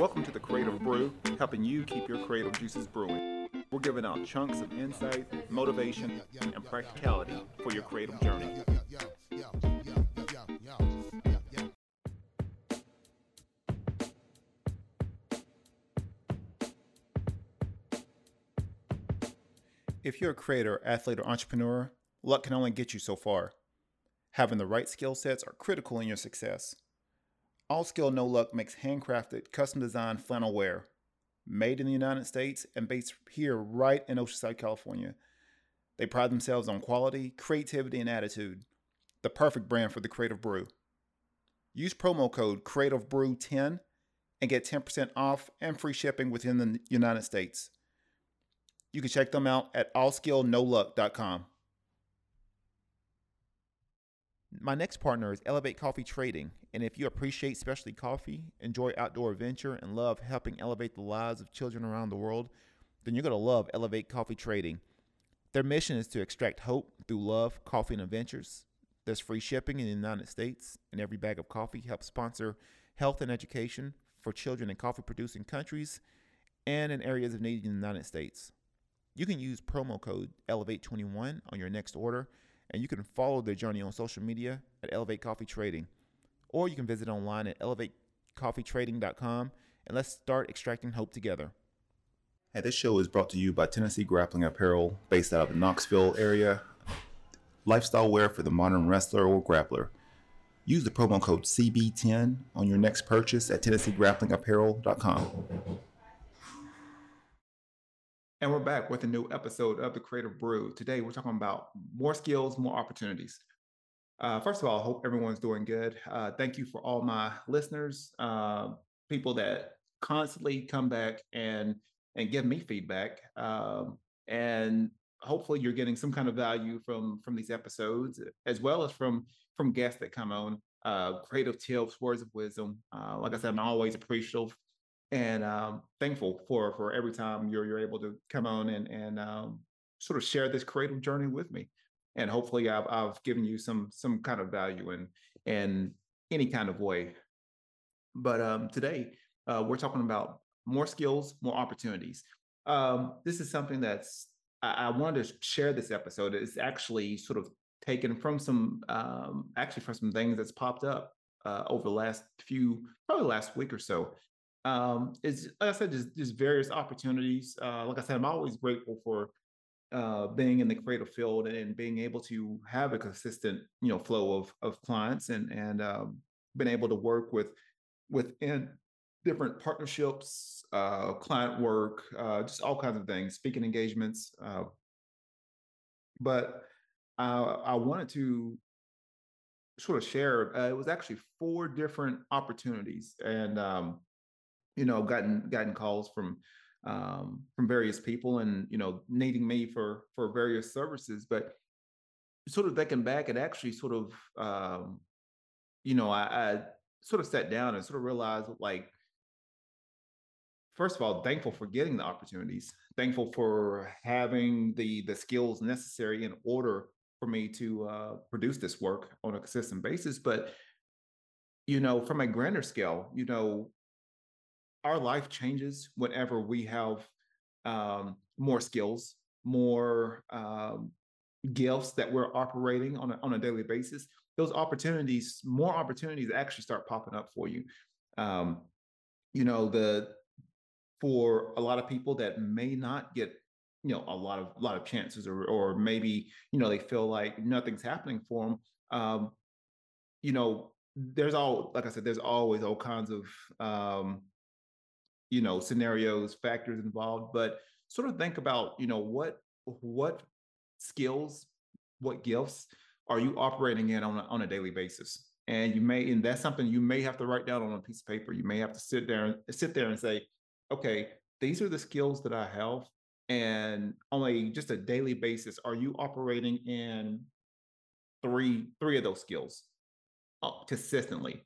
Welcome to the Creative Brew, helping you keep your creative juices brewing. We're giving out chunks of insight, motivation, and practicality for your creative journey. If you're a creator, athlete, or entrepreneur, luck can only get you so far. Having the right skill sets are critical in your success. All Skill No Luck makes handcrafted, custom designed flannel wear, made in the United States and based here right in Oceanside, California. They pride themselves on quality, creativity, and attitude. The perfect brand for the Creative Brew. Use promo code CreativeBrew10 and get 10% off and free shipping within the United States. You can check them out at allskillnoluck.com. My next partner is Elevate Coffee Trading, and if you appreciate specialty coffee, enjoy outdoor adventure, and love helping elevate the lives of children around the world, then you're going to love Elevate Coffee Trading. Their mission is to extract hope through love, coffee, and adventures. There's free shipping in the United States, and every bag of coffee helps sponsor health and education for children in coffee producing countries and in areas of need in the United States. You can use promo code Elevate21 on your next order and you can follow their journey on social media at Elevate Coffee Trading. Or you can visit online at elevatecoffeetrading.com and let's start extracting hope together. And this show is brought to you by Tennessee Grappling Apparel, based out of the Knoxville area. Lifestyle wear for the modern wrestler or grappler. Use the promo code CB10 on your next purchase at TennesseeGrapplingApparel.com. And we're back with a new episode of the Creative Brew. Today, we're talking about more skills, more opportunities. Uh, first of all, I hope everyone's doing good. Uh, thank you for all my listeners, uh, people that constantly come back and and give me feedback. Um, and hopefully, you're getting some kind of value from from these episodes, as well as from from guests that come on. Uh, creative tips, words of wisdom. Uh, like I said, I'm always appreciative and um, thankful for for every time you're you're able to come on and and um, sort of share this creative journey with me. And hopefully, I've I've given you some some kind of value in in any kind of way. But um, today uh, we're talking about more skills, more opportunities. Um, this is something that's I, I, wanted to share. This episode It's actually sort of taken from some um, actually from some things that's popped up uh, over the last few, probably last week or so um, it's like I said, just just various opportunities. Uh, like I said, I'm always grateful for uh, being in the creative field and being able to have a consistent, you know, flow of of clients and and um, been able to work with within different partnerships, uh, client work, uh, just all kinds of things, speaking engagements. Uh, but uh, I wanted to sort of share. Uh, it was actually four different opportunities, and um, you know, gotten gotten calls from um, from various people and you know needing me for for various services, but sort of thinking back, it actually sort of um, you know I, I sort of sat down and sort of realized like first of all thankful for getting the opportunities thankful for having the the skills necessary in order for me to uh, produce this work on a consistent basis but you know from a grander scale you know our life changes whenever we have um, more skills, more um, gifts that we're operating on a, on a daily basis. Those opportunities, more opportunities actually start popping up for you. Um, you know, the for a lot of people that may not get you know a lot of lot of chances or or maybe you know they feel like nothing's happening for them um you know there's all like i said there's always all kinds of um you know scenarios factors involved but sort of think about you know what what skills what gifts are you operating in on a, on a daily basis? And you may and that's something you may have to write down on a piece of paper. You may have to sit there and sit there and say okay these are the skills that i have and on a just a daily basis are you operating in three three of those skills uh, consistently?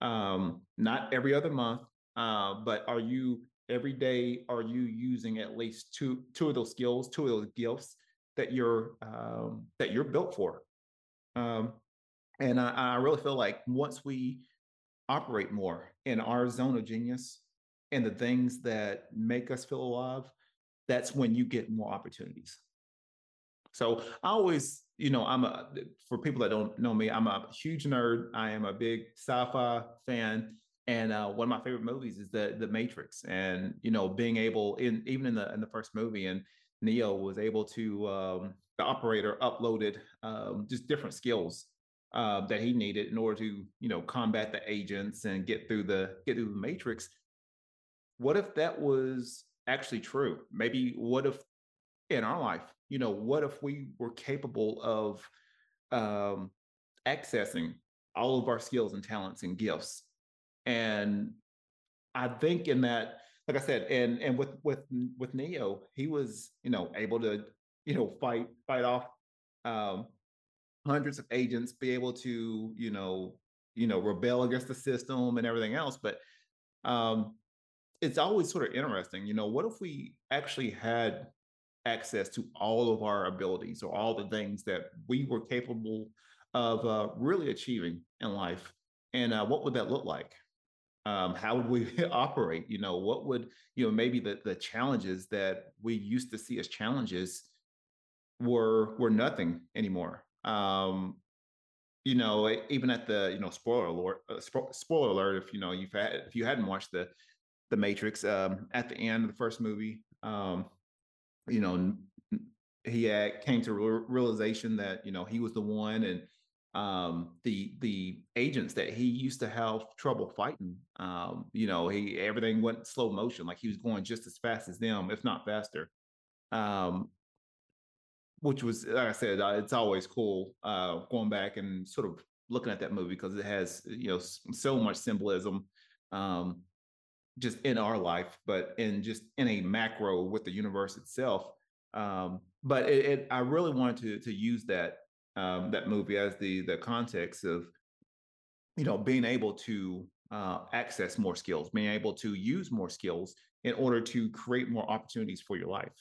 Um not every other month uh, but are you every day are you using at least two two of those skills, two of those gifts that you're um, that you're built for? Um, and I, I really feel like once we operate more in our zone of genius and the things that make us feel alive, that's when you get more opportunities. So I always, you know, I'm a for people that don't know me, I'm a huge nerd. I am a big sci-fi fan, and uh, one of my favorite movies is the the Matrix. And you know, being able in even in the in the first movie, and Neo was able to um, the operator uploaded um, just different skills uh, that he needed in order to you know combat the agents and get through the get through the Matrix. What if that was actually true? Maybe what if in our life, you know, what if we were capable of um, accessing all of our skills and talents and gifts? And I think in that, like I said, and and with with with Neo, he was you know able to you know fight fight off um, hundreds of agents, be able to you know you know rebel against the system and everything else. But um, it's always sort of interesting, you know, what if we actually had access to all of our abilities or all the things that we were capable of uh, really achieving in life. And uh, what would that look like? Um, how would we operate? You know, what would, you know, maybe the, the challenges that we used to see as challenges were were nothing anymore. Um, you know, even at the, you know, spoiler alert, uh, spo- spoiler alert, if you know you've had if you hadn't watched the the Matrix, um, at the end of the first movie, um, you know, he had, came to realization that you know he was the one, and um, the the agents that he used to have trouble fighting. Um, you know, he everything went slow motion, like he was going just as fast as them, if not faster. Um, which was, like I said, uh, it's always cool uh, going back and sort of looking at that movie because it has you know so much symbolism um, just in our life, but in just in a macro with the universe itself. Um, but it, it, I really wanted to to use that um, that movie as the the context of you know being able to uh, access more skills, being able to use more skills in order to create more opportunities for your life.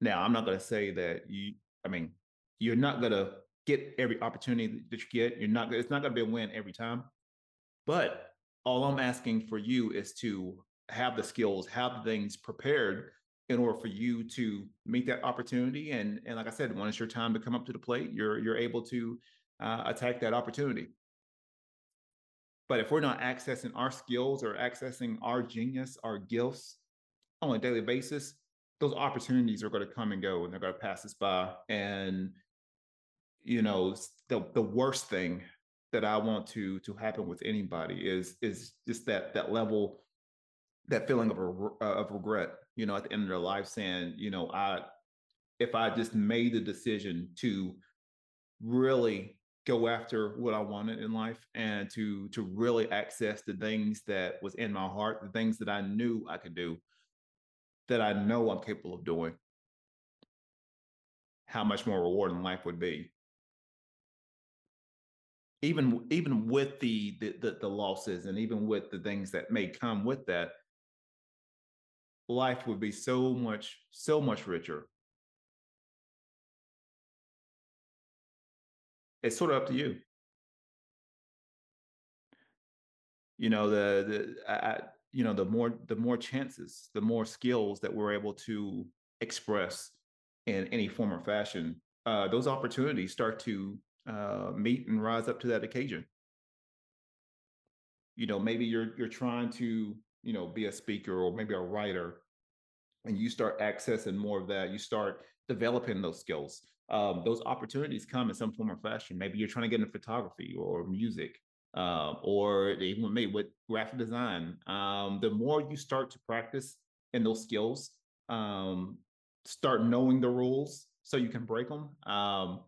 Now, I'm not going to say that you. I mean, you're not going to get every opportunity that you get. You're not. It's not going to be a win every time. But all I'm asking for you is to have the skills, have things prepared in order for you to meet that opportunity. And and like I said, when it's your time to come up to the plate, you're you're able to uh, attack that opportunity. But if we're not accessing our skills or accessing our genius, our gifts on a daily basis, those opportunities are going to come and go and they're going to pass us by. And you know, the the worst thing that I want to to happen with anybody is is just that that level that feeling of uh, of regret, you know, at the end of their life, saying, you know, I if I just made the decision to really go after what I wanted in life and to to really access the things that was in my heart, the things that I knew I could do, that I know I'm capable of doing, how much more rewarding life would be. Even even with the the the, the losses and even with the things that may come with that, life would be so much, so much richer. It's sort of up to you. You know, the the I, you know the more the more chances, the more skills that we're able to express in any form or fashion, uh, those opportunities start to uh, meet and rise up to that occasion. You know, maybe you're you're trying to you know, be a speaker or maybe a writer, and you start accessing more of that, you start developing those skills. Um, those opportunities come in some form or fashion. Maybe you're trying to get into photography or music, uh, or even with with graphic design. Um, the more you start to practice in those skills, um, start knowing the rules so you can break them. Um,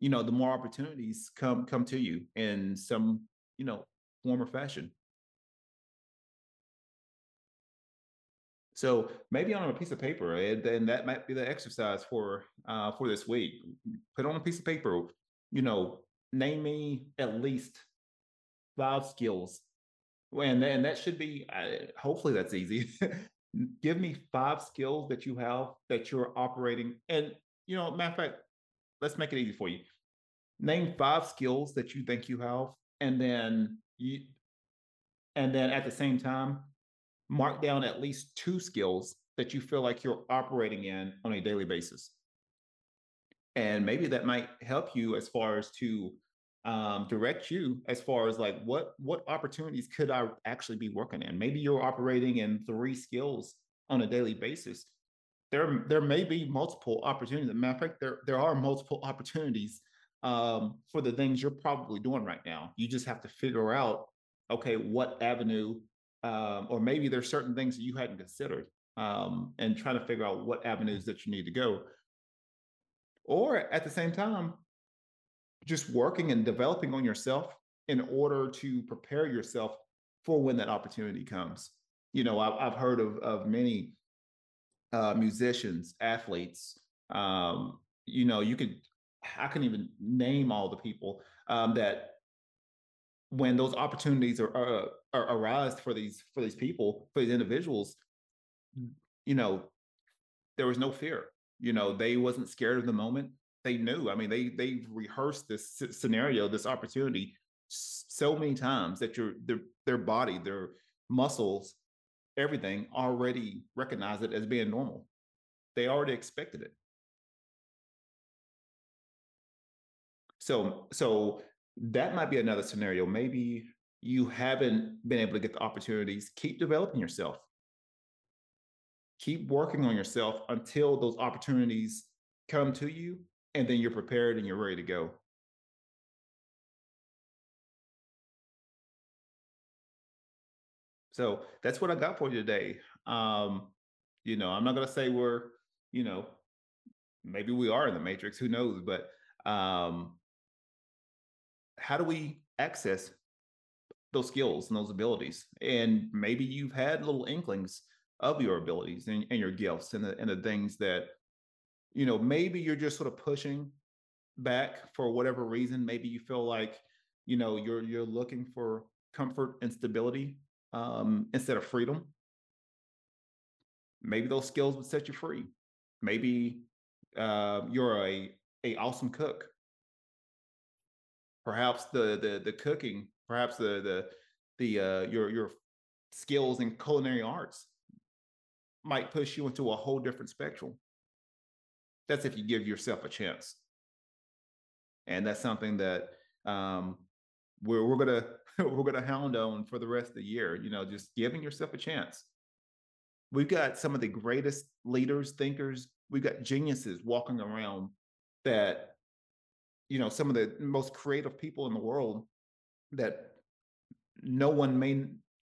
you know, the more opportunities come come to you in some you know form or fashion. So maybe on a piece of paper, and then that might be the exercise for uh, for this week. Put on a piece of paper. You know, name me at least five skills, and and that should be. Uh, hopefully, that's easy. Give me five skills that you have that you're operating, and you know, matter of fact, let's make it easy for you. Name five skills that you think you have, and then you, and then at the same time, mark down at least two skills that you feel like you're operating in on a daily basis. And maybe that might help you as far as to um, direct you as far as like what what opportunities could I actually be working in? Maybe you're operating in three skills on a daily basis. There there may be multiple opportunities. matter of fact, there there are multiple opportunities um, for the things you're probably doing right now. You just have to figure out, okay, what avenue, um, or maybe there's certain things that you hadn't considered, um, and trying to figure out what avenues that you need to go. Or at the same time, just working and developing on yourself in order to prepare yourself for when that opportunity comes. You know, I've, I've heard of, of many uh, musicians, athletes. Um, you know, you could, I can even name all the people um, that when those opportunities are, are, arise for these for these people for these individuals, mm. you know, there was no fear. You know, they wasn't scared of the moment they knew. I mean, they they rehearsed this scenario, this opportunity so many times that your their their body, their muscles, everything already recognized it as being normal. They already expected it. So so that might be another scenario. Maybe you haven't been able to get the opportunities. Keep developing yourself. Keep working on yourself until those opportunities come to you and then you're prepared and you're ready to go. So that's what I got for you today. Um, you know, I'm not gonna say we're, you know, maybe we are in the matrix, who knows, but um how do we access those skills and those abilities? And maybe you've had little inklings of your abilities and, and your gifts and the and the things that you know, maybe you're just sort of pushing back for whatever reason. Maybe you feel like, you know, you're you're looking for comfort and stability um, instead of freedom. Maybe those skills would set you free. Maybe uh, you're a a awesome cook. Perhaps the the the cooking, perhaps the the the uh, your your skills in culinary arts might push you into a whole different spectrum. That's if you give yourself a chance. And that's something that um, we're we're gonna we're gonna hound on for the rest of the year. You know, just giving yourself a chance. We've got some of the greatest leaders, thinkers. We've got geniuses walking around that, you know, some of the most creative people in the world that no one may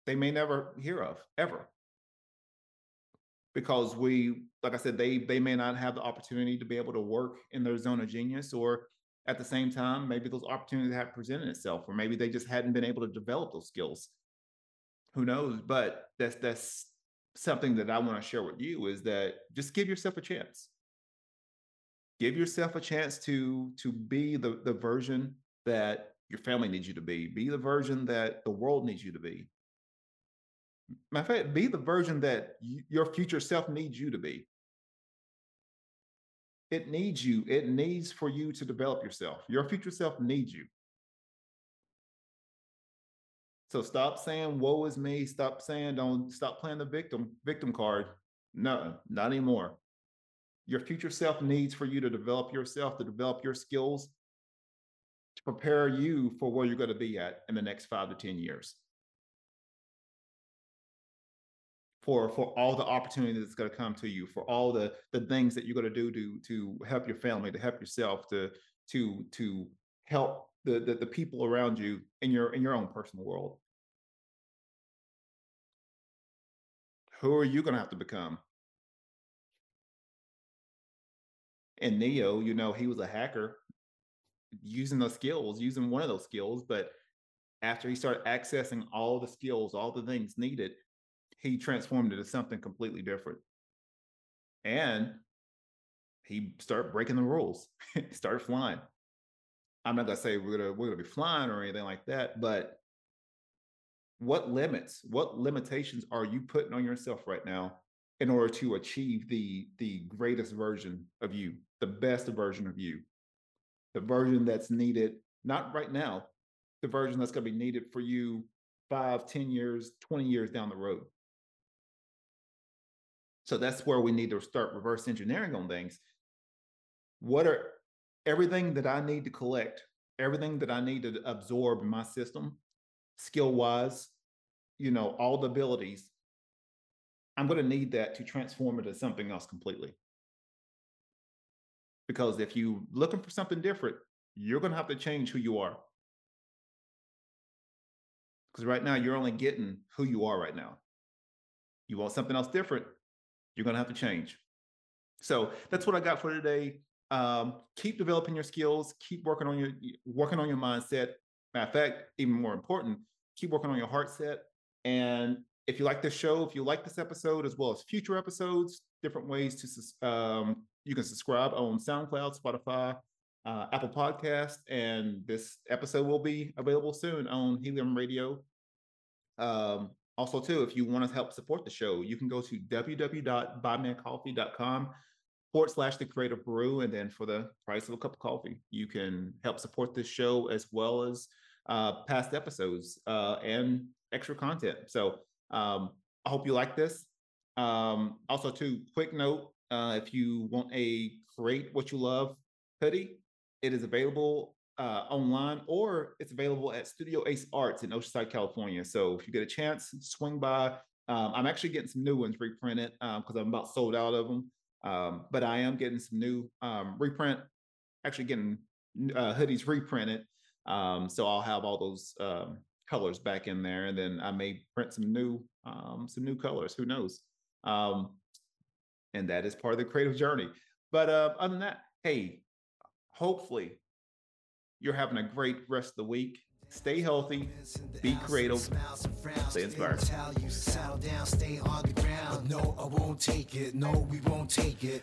they may never hear of ever. Because we like i said they they may not have the opportunity to be able to work in their zone of genius or at the same time maybe those opportunities have presented itself or maybe they just hadn't been able to develop those skills. Who knows? But that's that's something that i want to share with you is that just give yourself a chance. Give yourself a chance to to be the the version that your family needs you to be be the version that the world needs you to be matter of fact, be the version that y- your future self needs you to be. It needs you. It needs for you to develop yourself. Your future self needs you. So stop saying "woe is me." Stop saying "don't." Stop playing the victim victim card. No, not anymore. Your future self needs for you to develop yourself, to develop your skills, to prepare you for where you're going to be at in the next five to ten years. for for all the opportunity that's going to come to you for all the the things that you're going to do to to help your family to help yourself to to to help the, the the people around you in your in your own personal world. Who are you going to have to become? And neo you know he was a hacker using those skills using one of those skills but after he started accessing all the skills all the things needed he transformed it to something completely different. And he started breaking the rules, started flying. I'm not gonna say we're gonna we're gonna be flying or anything like that, but what limits, what limitations are you putting on yourself right now in order to achieve the the greatest version of you, the best version of you, the version that's needed, not right now, the version that's gonna be needed for you five, ten years, 20 years down the road. So that's where we need to start reverse engineering on things. What are everything that I need to collect, everything that I need to absorb in my system, skill wise, you know, all the abilities, I'm going to need that to transform it into something else completely. Because if you're looking for something different, you're going to have to change who you are. Because right now, you're only getting who you are right now. You want something else different, you're going to have to change. So that's what I got for today. Um, keep developing your skills. Keep working on your working on your mindset. Matter of fact, even more important, keep working on your heart set. And if you like this show, if you like this episode, as well as future episodes, different ways to um, you can subscribe on SoundCloud, Spotify, uh, Apple Podcast, and this episode will be available soon on Helium Radio. Um, also, too, if you want to help support the show, you can go to www.buymeacoffee.com forward slash the creative brew. And then for the price of a cup of coffee, you can help support this show as well as uh, past episodes uh, and extra content. So um, I hope you like this. Um, also, too, quick note uh, if you want a create what you love hoodie, it is available uh, online or it's available at Studio Ace Arts in Oceanside, California. So if you get a chance, swing by. Um, I'm actually getting some new ones reprinted because um, I'm about sold out of them. Um, but I am getting some new um, reprint, actually getting uh, hoodies reprinted. Um, so I'll have all those um, colors back in there, and then I may print some new some new colors. Who knows? And that is part of the creative journey. But uh, other than that, hey, hopefully you're having a great rest of the week. Stay healthy, be creative, stay inspired. No, I won't take it. No, we won't take it.